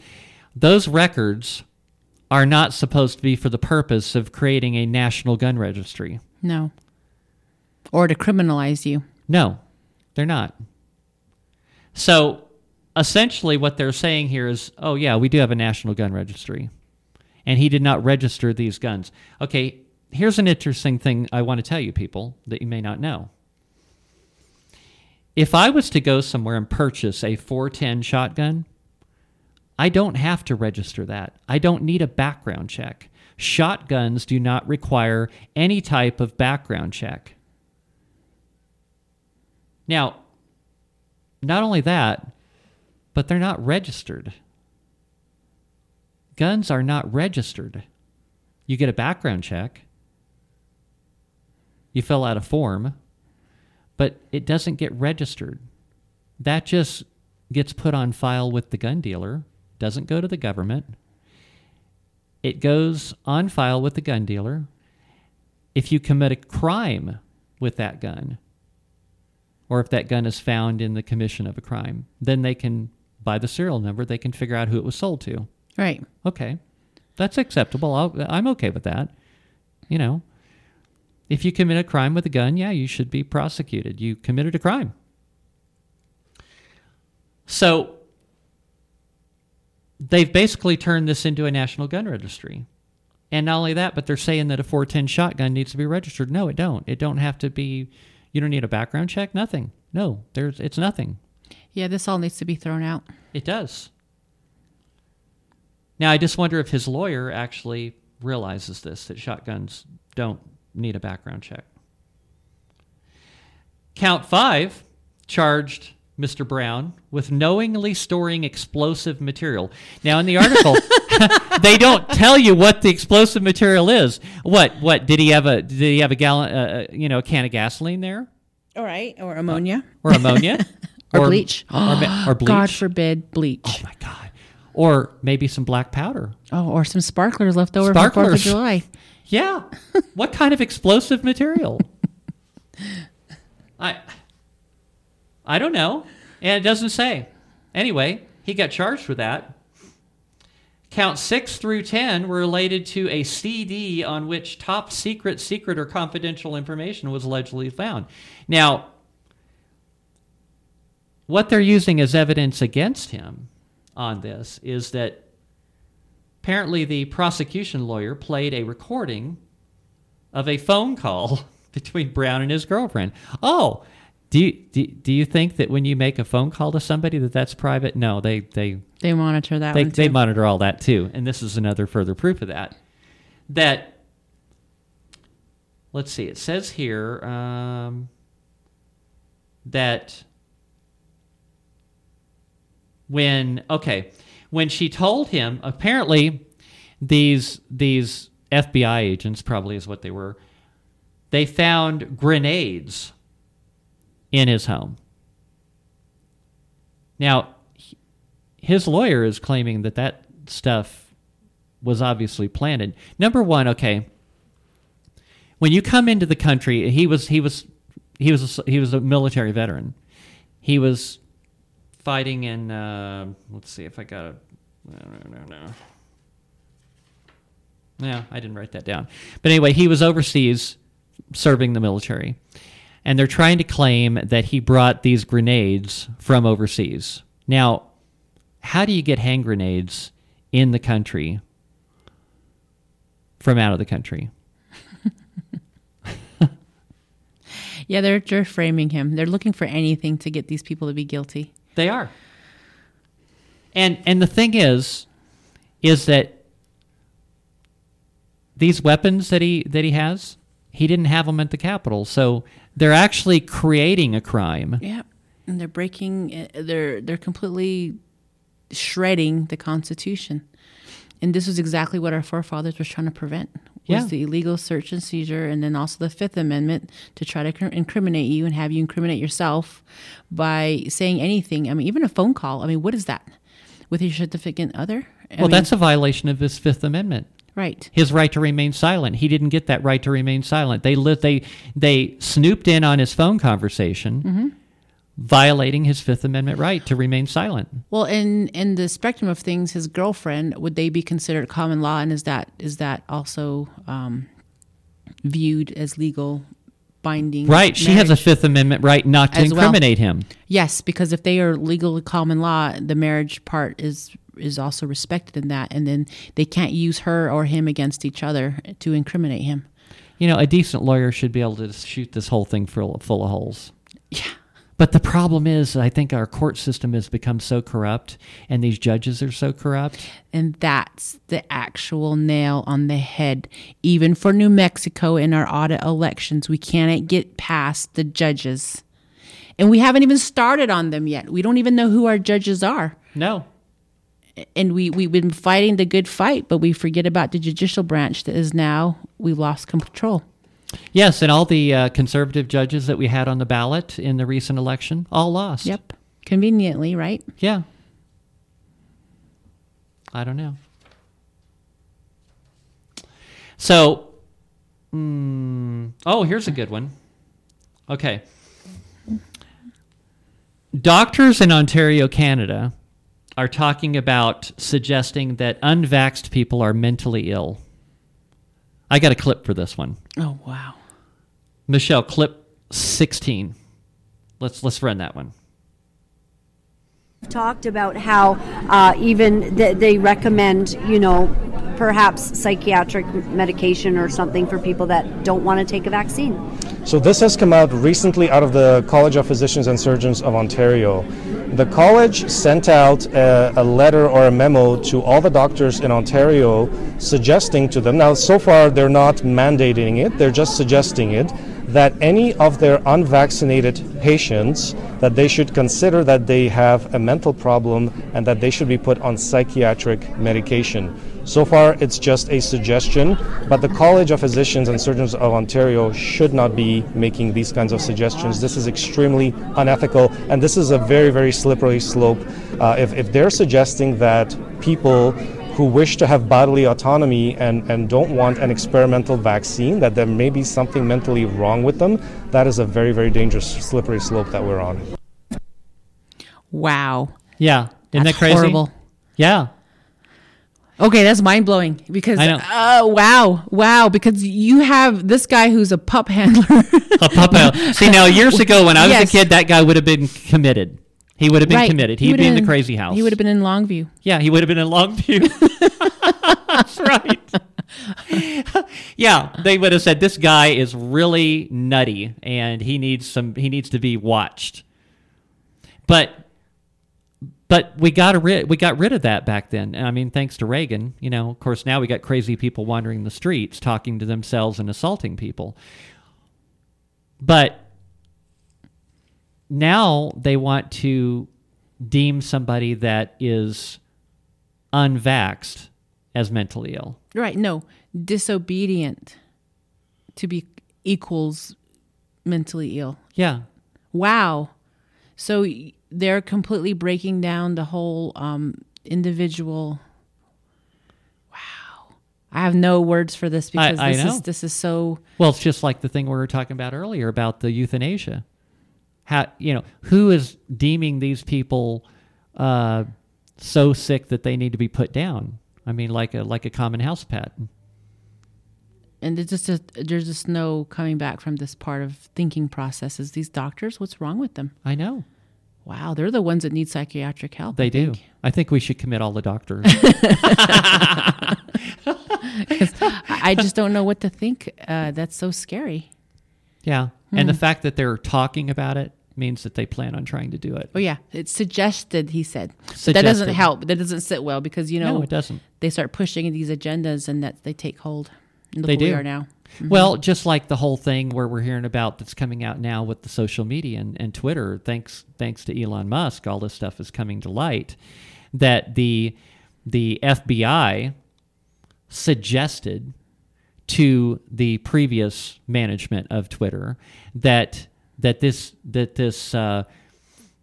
those records are not supposed to be for the purpose of creating a national gun registry. No. Or to criminalize you. No, they're not. So essentially, what they're saying here is oh, yeah, we do have a national gun registry. And he did not register these guns. Okay, here's an interesting thing I want to tell you, people, that you may not know. If I was to go somewhere and purchase a 410 shotgun, I don't have to register that. I don't need a background check. Shotguns do not require any type of background check. Now, not only that, but they're not registered. Guns are not registered. You get a background check, you fill out a form, but it doesn't get registered. That just gets put on file with the gun dealer, doesn't go to the government. It goes on file with the gun dealer. If you commit a crime with that gun, or if that gun is found in the commission of a crime, then they can, by the serial number, they can figure out who it was sold to. Right. Okay, that's acceptable. I'll, I'm okay with that. You know, if you commit a crime with a gun, yeah, you should be prosecuted. You committed a crime. So they've basically turned this into a national gun registry. And not only that, but they're saying that a 410 shotgun needs to be registered. No, it don't. It don't have to be you don't need a background check, nothing. No, there's it's nothing. Yeah, this all needs to be thrown out. It does. Now, I just wonder if his lawyer actually realizes this that shotguns don't need a background check. Count five charged Mr. Brown with knowingly storing explosive material. Now, in the article, they don't tell you what the explosive material is. What? What did he have a? Did he have a gallon? Uh, uh you know, a can of gasoline there, All right. Or ammonia. or ammonia, Or bleach. or, or bleach? God forbid bleach. Oh my God! Or maybe some black powder. Oh, or some sparklers left over from Fourth of July. Yeah. what kind of explosive material? I I don't know. And it doesn't say. Anyway, he got charged with that. Count 6 through 10 were related to a CD on which top secret, secret, or confidential information was allegedly found. Now, what they're using as evidence against him on this is that apparently the prosecution lawyer played a recording of a phone call between Brown and his girlfriend. Oh, do you, do, do you think that when you make a phone call to somebody that that's private? No, they they They monitor that they, they monitor all that too. And this is another further proof of that. That let's see, it says here um, that when okay, when she told him, apparently these these FBI agents probably is what they were. They found grenades in his home. Now, his lawyer is claiming that that stuff was obviously planted. Number one, okay, when you come into the country, he was he was he was a, he was a military veteran. He was fighting in. Uh, let's see if I got a. No, no, no, no. Yeah, I didn't write that down. But anyway, he was overseas serving the military. And they're trying to claim that he brought these grenades from overseas. Now, how do you get hand grenades in the country from out of the country? Yeah, they're they're framing him. They're looking for anything to get these people to be guilty. They are. And and the thing is is that these weapons that he that he has, he didn't have them at the Capitol. So they're actually creating a crime. Yeah, and they're breaking. uh, They're they're completely shredding the Constitution, and this was exactly what our forefathers were trying to prevent. Was Yeah. the illegal search and seizure, and then also the Fifth Amendment to try to cr- incriminate you and have you incriminate yourself by saying anything. I mean, even a phone call. I mean, what is that? With your significant other? I Well, mean, that's a violation of his Fifth Amendment. right. His right to remain silent. He didn't get that right to remain silent. They lit, they they snooped in on his phone conversation, mm-hmm. Violating his Fifth Amendment right to remain silent. Well, in in the spectrum of things, his girlfriend would they be considered common law, and is that is that also um, viewed as legal binding? Right. She has a? Fifth Amendment right not to As well. incriminate him. yes, because if they are legally common law, the marriage part is is also respected in that, and then they can't use her or him against each other to incriminate him. You know, a decent lawyer should be able to shoot this whole thing full, full of holes. Yeah. But the problem is, I think our court system has become so corrupt, and these judges are so corrupt. And that's the actual nail on the head. Even for New Mexico in our audit elections, we cannot get past the judges. And we haven't even started on them yet. We don't even know who our judges are. No. And we, we've been fighting the good fight, but we forget about the judicial branch that is now, we've lost control. Yes, and all the uh, conservative judges that we had on the ballot in the recent election all lost. Yep. Conveniently, right? Yeah. I don't know. So, mm, oh, here's a good one. Okay. Doctors in Ontario, Canada, are talking about suggesting that unvaxxed people are mentally ill. I got a clip for this one. Oh, wow. Michelle, clip 16. Let's let's run that one. talked about how uh, even th- they recommend, you know, perhaps psychiatric medication or something for people that don't want to take a vaccine. So this has come out recently out of the College of Physicians and Surgeons of Ontario. The college sent out a, a, letter or a memo to all the doctors in Ontario suggesting to them, now so far they're not mandating it, they're just suggesting it, that any of their unvaccinated patients that they should consider that they have a mental problem and that they should be put on psychiatric medication. So far, it's just a suggestion, but the College of Physicians and Surgeons of Ontario should not be making these kinds of suggestions. This is extremely unethical, and this is a very, very slippery slope. Uh, if, if they're suggesting that people who wish to have bodily autonomy and, and don't want an experimental vaccine, that there may be something mentally wrong with them, that is a very, very dangerous, slippery slope that we're on. Wow. Yeah. Isn't That's that crazy? horrible. Yeah. Okay, that's mind blowing because oh wow, wow, because you have this guy who's a pup handler. A pup. Handler. See, now years ago when I was Yes. a kid, that guy would have been committed. He would have been Right. committed. He He'd would be in the crazy house. He would have been in Longview. Yeah, he would have been in Longview. That's right. yeah, they would have said this guy is really nutty and he needs some he needs to be watched. But but we got rid we got rid of that back then. I mean, thanks to Reagan, you know, of course now we got crazy people wandering the streets talking to themselves and assaulting people. But now they want to deem somebody that is unvaxxed as mentally ill. Right? No, disobedient to be equals mentally ill. Yeah. Wow. So they're completely breaking down the whole um, individual. Wow. I have no words for this because I this know. is this is so Well, it's just like the thing we were talking about earlier about the euthanasia. How you know who is deeming these people uh, so sick that they need to be put down? I mean, like a like a common house pet. and there's just a, there's just no coming back from this part of thinking processes. These doctors, what's wrong with them? I know Wow, they're the ones that need psychiatric help. they I do. think. I think we should commit all the doctors. I just don't know what to think. Uh, that's so scary. yeah, and the Hmm. fact that they're talking about it means that they plan on trying to do it. Oh yeah, it's suggested. He said But that doesn't help. That doesn't sit well because you know No, it doesn't. they start pushing these agendas and that they take hold. And look They where do. we are now. Well, just like the whole thing where we're hearing about that's coming out now with the social media and, and Twitter, thanks thanks to Elon Musk, all this stuff is coming to light. That the the FBI suggested to the previous management of Twitter that that this that this uh,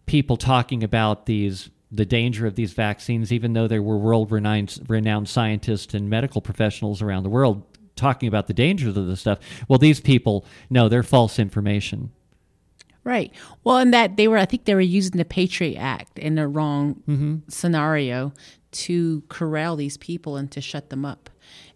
people talking about these the danger of these vaccines, even though there were world renowned renowned scientists and medical professionals around the world talking about the dangers of this stuff. Well, these people no, they're false information. Right. Well, and that they were, I think they were using the Patriot Act in the wrong Mm-hmm. scenario to corral these people and to shut them up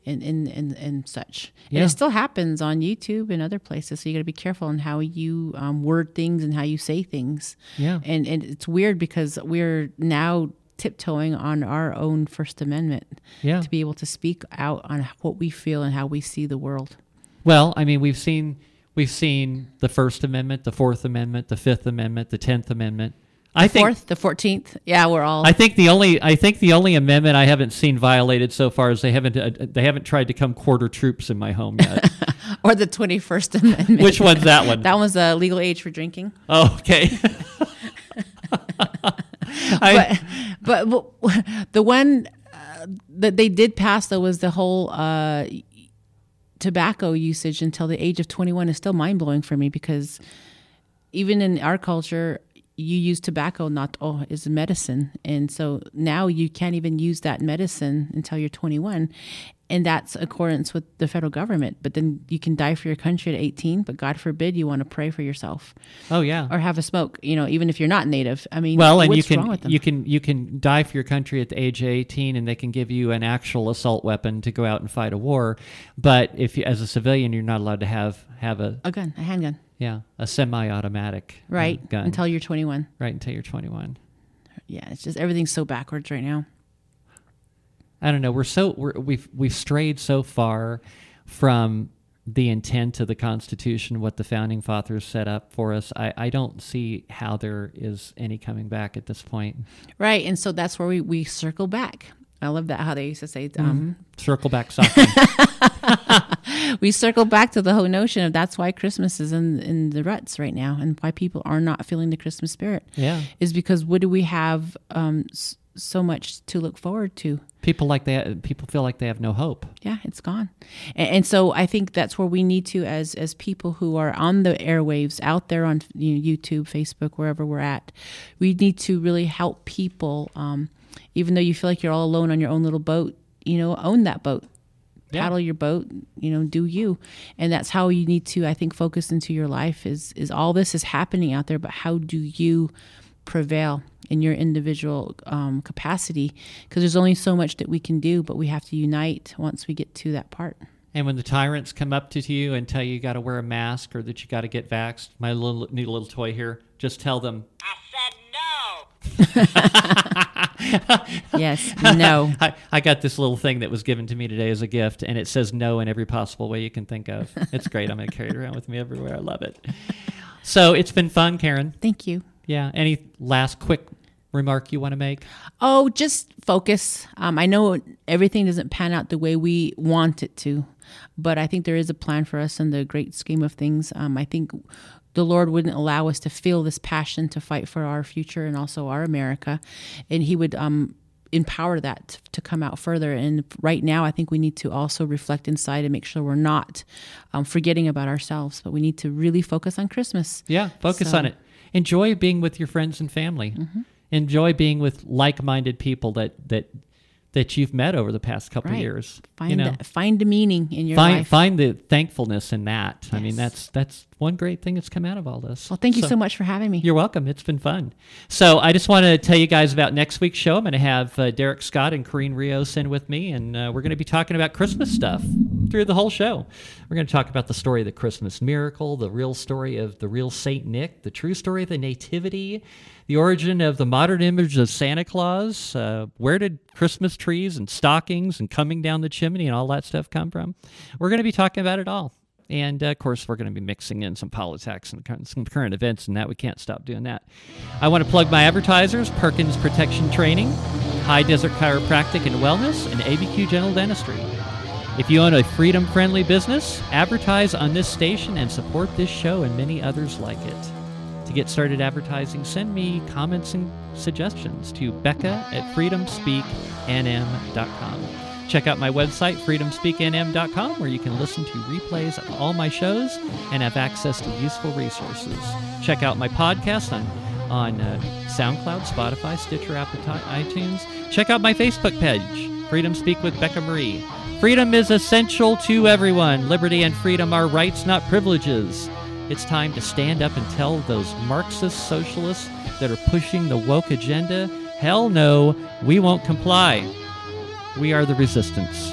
and, and, and, and such. And it still happens on YouTube and other places. So you got to be careful on how you um, word things and how you say things. Yeah. And, and it's weird because we're now tiptoeing on our own First Amendment Yeah. to be able to speak out on what we feel and how we see the world. Well, I mean, we've seen we've seen the First Amendment, the Fourth Amendment, the Fifth Amendment, the Tenth Amendment. I think Fourth, the fourteenth. Yeah, we're all. I think the only I think the only amendment I haven't seen violated so far is they haven't uh, they haven't tried to come quarter troops in my home yet. or the twenty first amendment. Which one's that one? that one's a legal age for drinking. oh, okay. I, But but the one uh, that they did pass though was the whole uh, tobacco usage until the age of twenty one is still mind blowing for me because even in our culture you use tobacco not oh is medicine. And so now you can't even use that medicine until you're 21 and that's accordance with the federal government but then you can die for your country at 18 but god forbid you want to pray for yourself oh yeah. or have a smoke you know even if you're not native i mean Well, and you wrong can with them? you can you can die for your country at the age of 18 and they can give you an actual assault weapon to go out and fight a war. But if you as a civilian you're not allowed to have have a a gun a handgun yeah, a semi-automatic uh, right gun until you're 21 right until you're 21. yeah it's just everything's so backwards right now I don't know. We're so we're, we've we've strayed so far from the intent of the Constitution, what the founding fathers set up for us. I, I don't see how there is any coming back at this point. right and so that's where we, we circle back i love that how they used to say um, Circle back Psaki. we circle back to the whole notion of that's why christmas is in in the ruts right now and why people are not feeling the christmas spirit yeah, is because what do we have um, s- so much to look forward to people like that. People feel like they have no hope. yeah it's gone and, and so i think that's where we need to as as people who are on the airwaves out there on you know, youtube facebook wherever we're at we need to really help people um, even though you feel like you're all alone on your own little boat you know own that boat Yeah. paddle your boat you know do you and that's how you need to i think focus into your life is is all this is happening out there but how do you prevail in your individual um, capacity because there's only so much that we can do but we have to unite once we get to that part And when the tyrants come up to you and tell you you got to wear a mask or that you got to get vaxxed, my little new little toy here, just tell them I said no. yes no I, I got this little thing that was given to me today as a gift, and it says no in every possible way you can think of. It's great. I'm going to carry it around with me everywhere. I love it. So it's been fun, Karen. thank you Yeah. Any last quick remark you want to make? Oh, just focus. Um, I know everything doesn't pan out the way we want it to, but I think there is a plan for us in the great scheme of things. Um, I think the Lord wouldn't allow us to feel this passion to fight for our future and also our America, and He would um, empower that to come out further. And right now, I think we need to also reflect inside and make sure we're not um, forgetting about ourselves, but we need to really focus on Christmas. Yeah. Focus So- on it. Enjoy being with your friends and family. Enjoy being with like-minded people that that that you've met over the past couple Right. years. Find you know, find a meaning in your find life. find the thankfulness in that. I mean, that's that's one great thing that's come out of all this. well, thank you so, much for having me. You're welcome. It's been fun. So I just want to tell you guys about next week's show. I'm going to have uh, Derek Scott and Corrine Rios in with me, and uh, we're going to be talking about Christmas stuff through the whole show. We're going to talk about the story of the Christmas miracle, the real story of the real Saint Nick, the true story of the Nativity, the origin of the modern image of Santa Claus. Uh, where did Christmas trees and stockings and coming down the chimney and all that stuff come from? We're going to be talking about it all. And uh, of course, we're going to be mixing in some politics and some current events, and that we can't stop doing that. I want to plug my advertisers Perkins Protection Training, High Desert Chiropractic and Wellness, and ABQ General Dentistry. If you own a freedom friendly business, advertise on this station and support this show and many others like it. To get started advertising, send me comments and suggestions to Becca at freedomspeaknm.com. Check out my website, freedomspeaknm.com, where you can listen to replays of all my shows and have access to useful resources. Check out my podcast on, on uh, SoundCloud, Spotify, Stitcher, Apple, iTunes. Check out my Facebook page, Freedom Speak with Becca Mari. Freedom is essential to everyone. Liberty and freedom are rights, not privileges. It's time to stand up and tell those Marxist socialists that are pushing the woke agenda hell no, we won't comply. We are the resistance.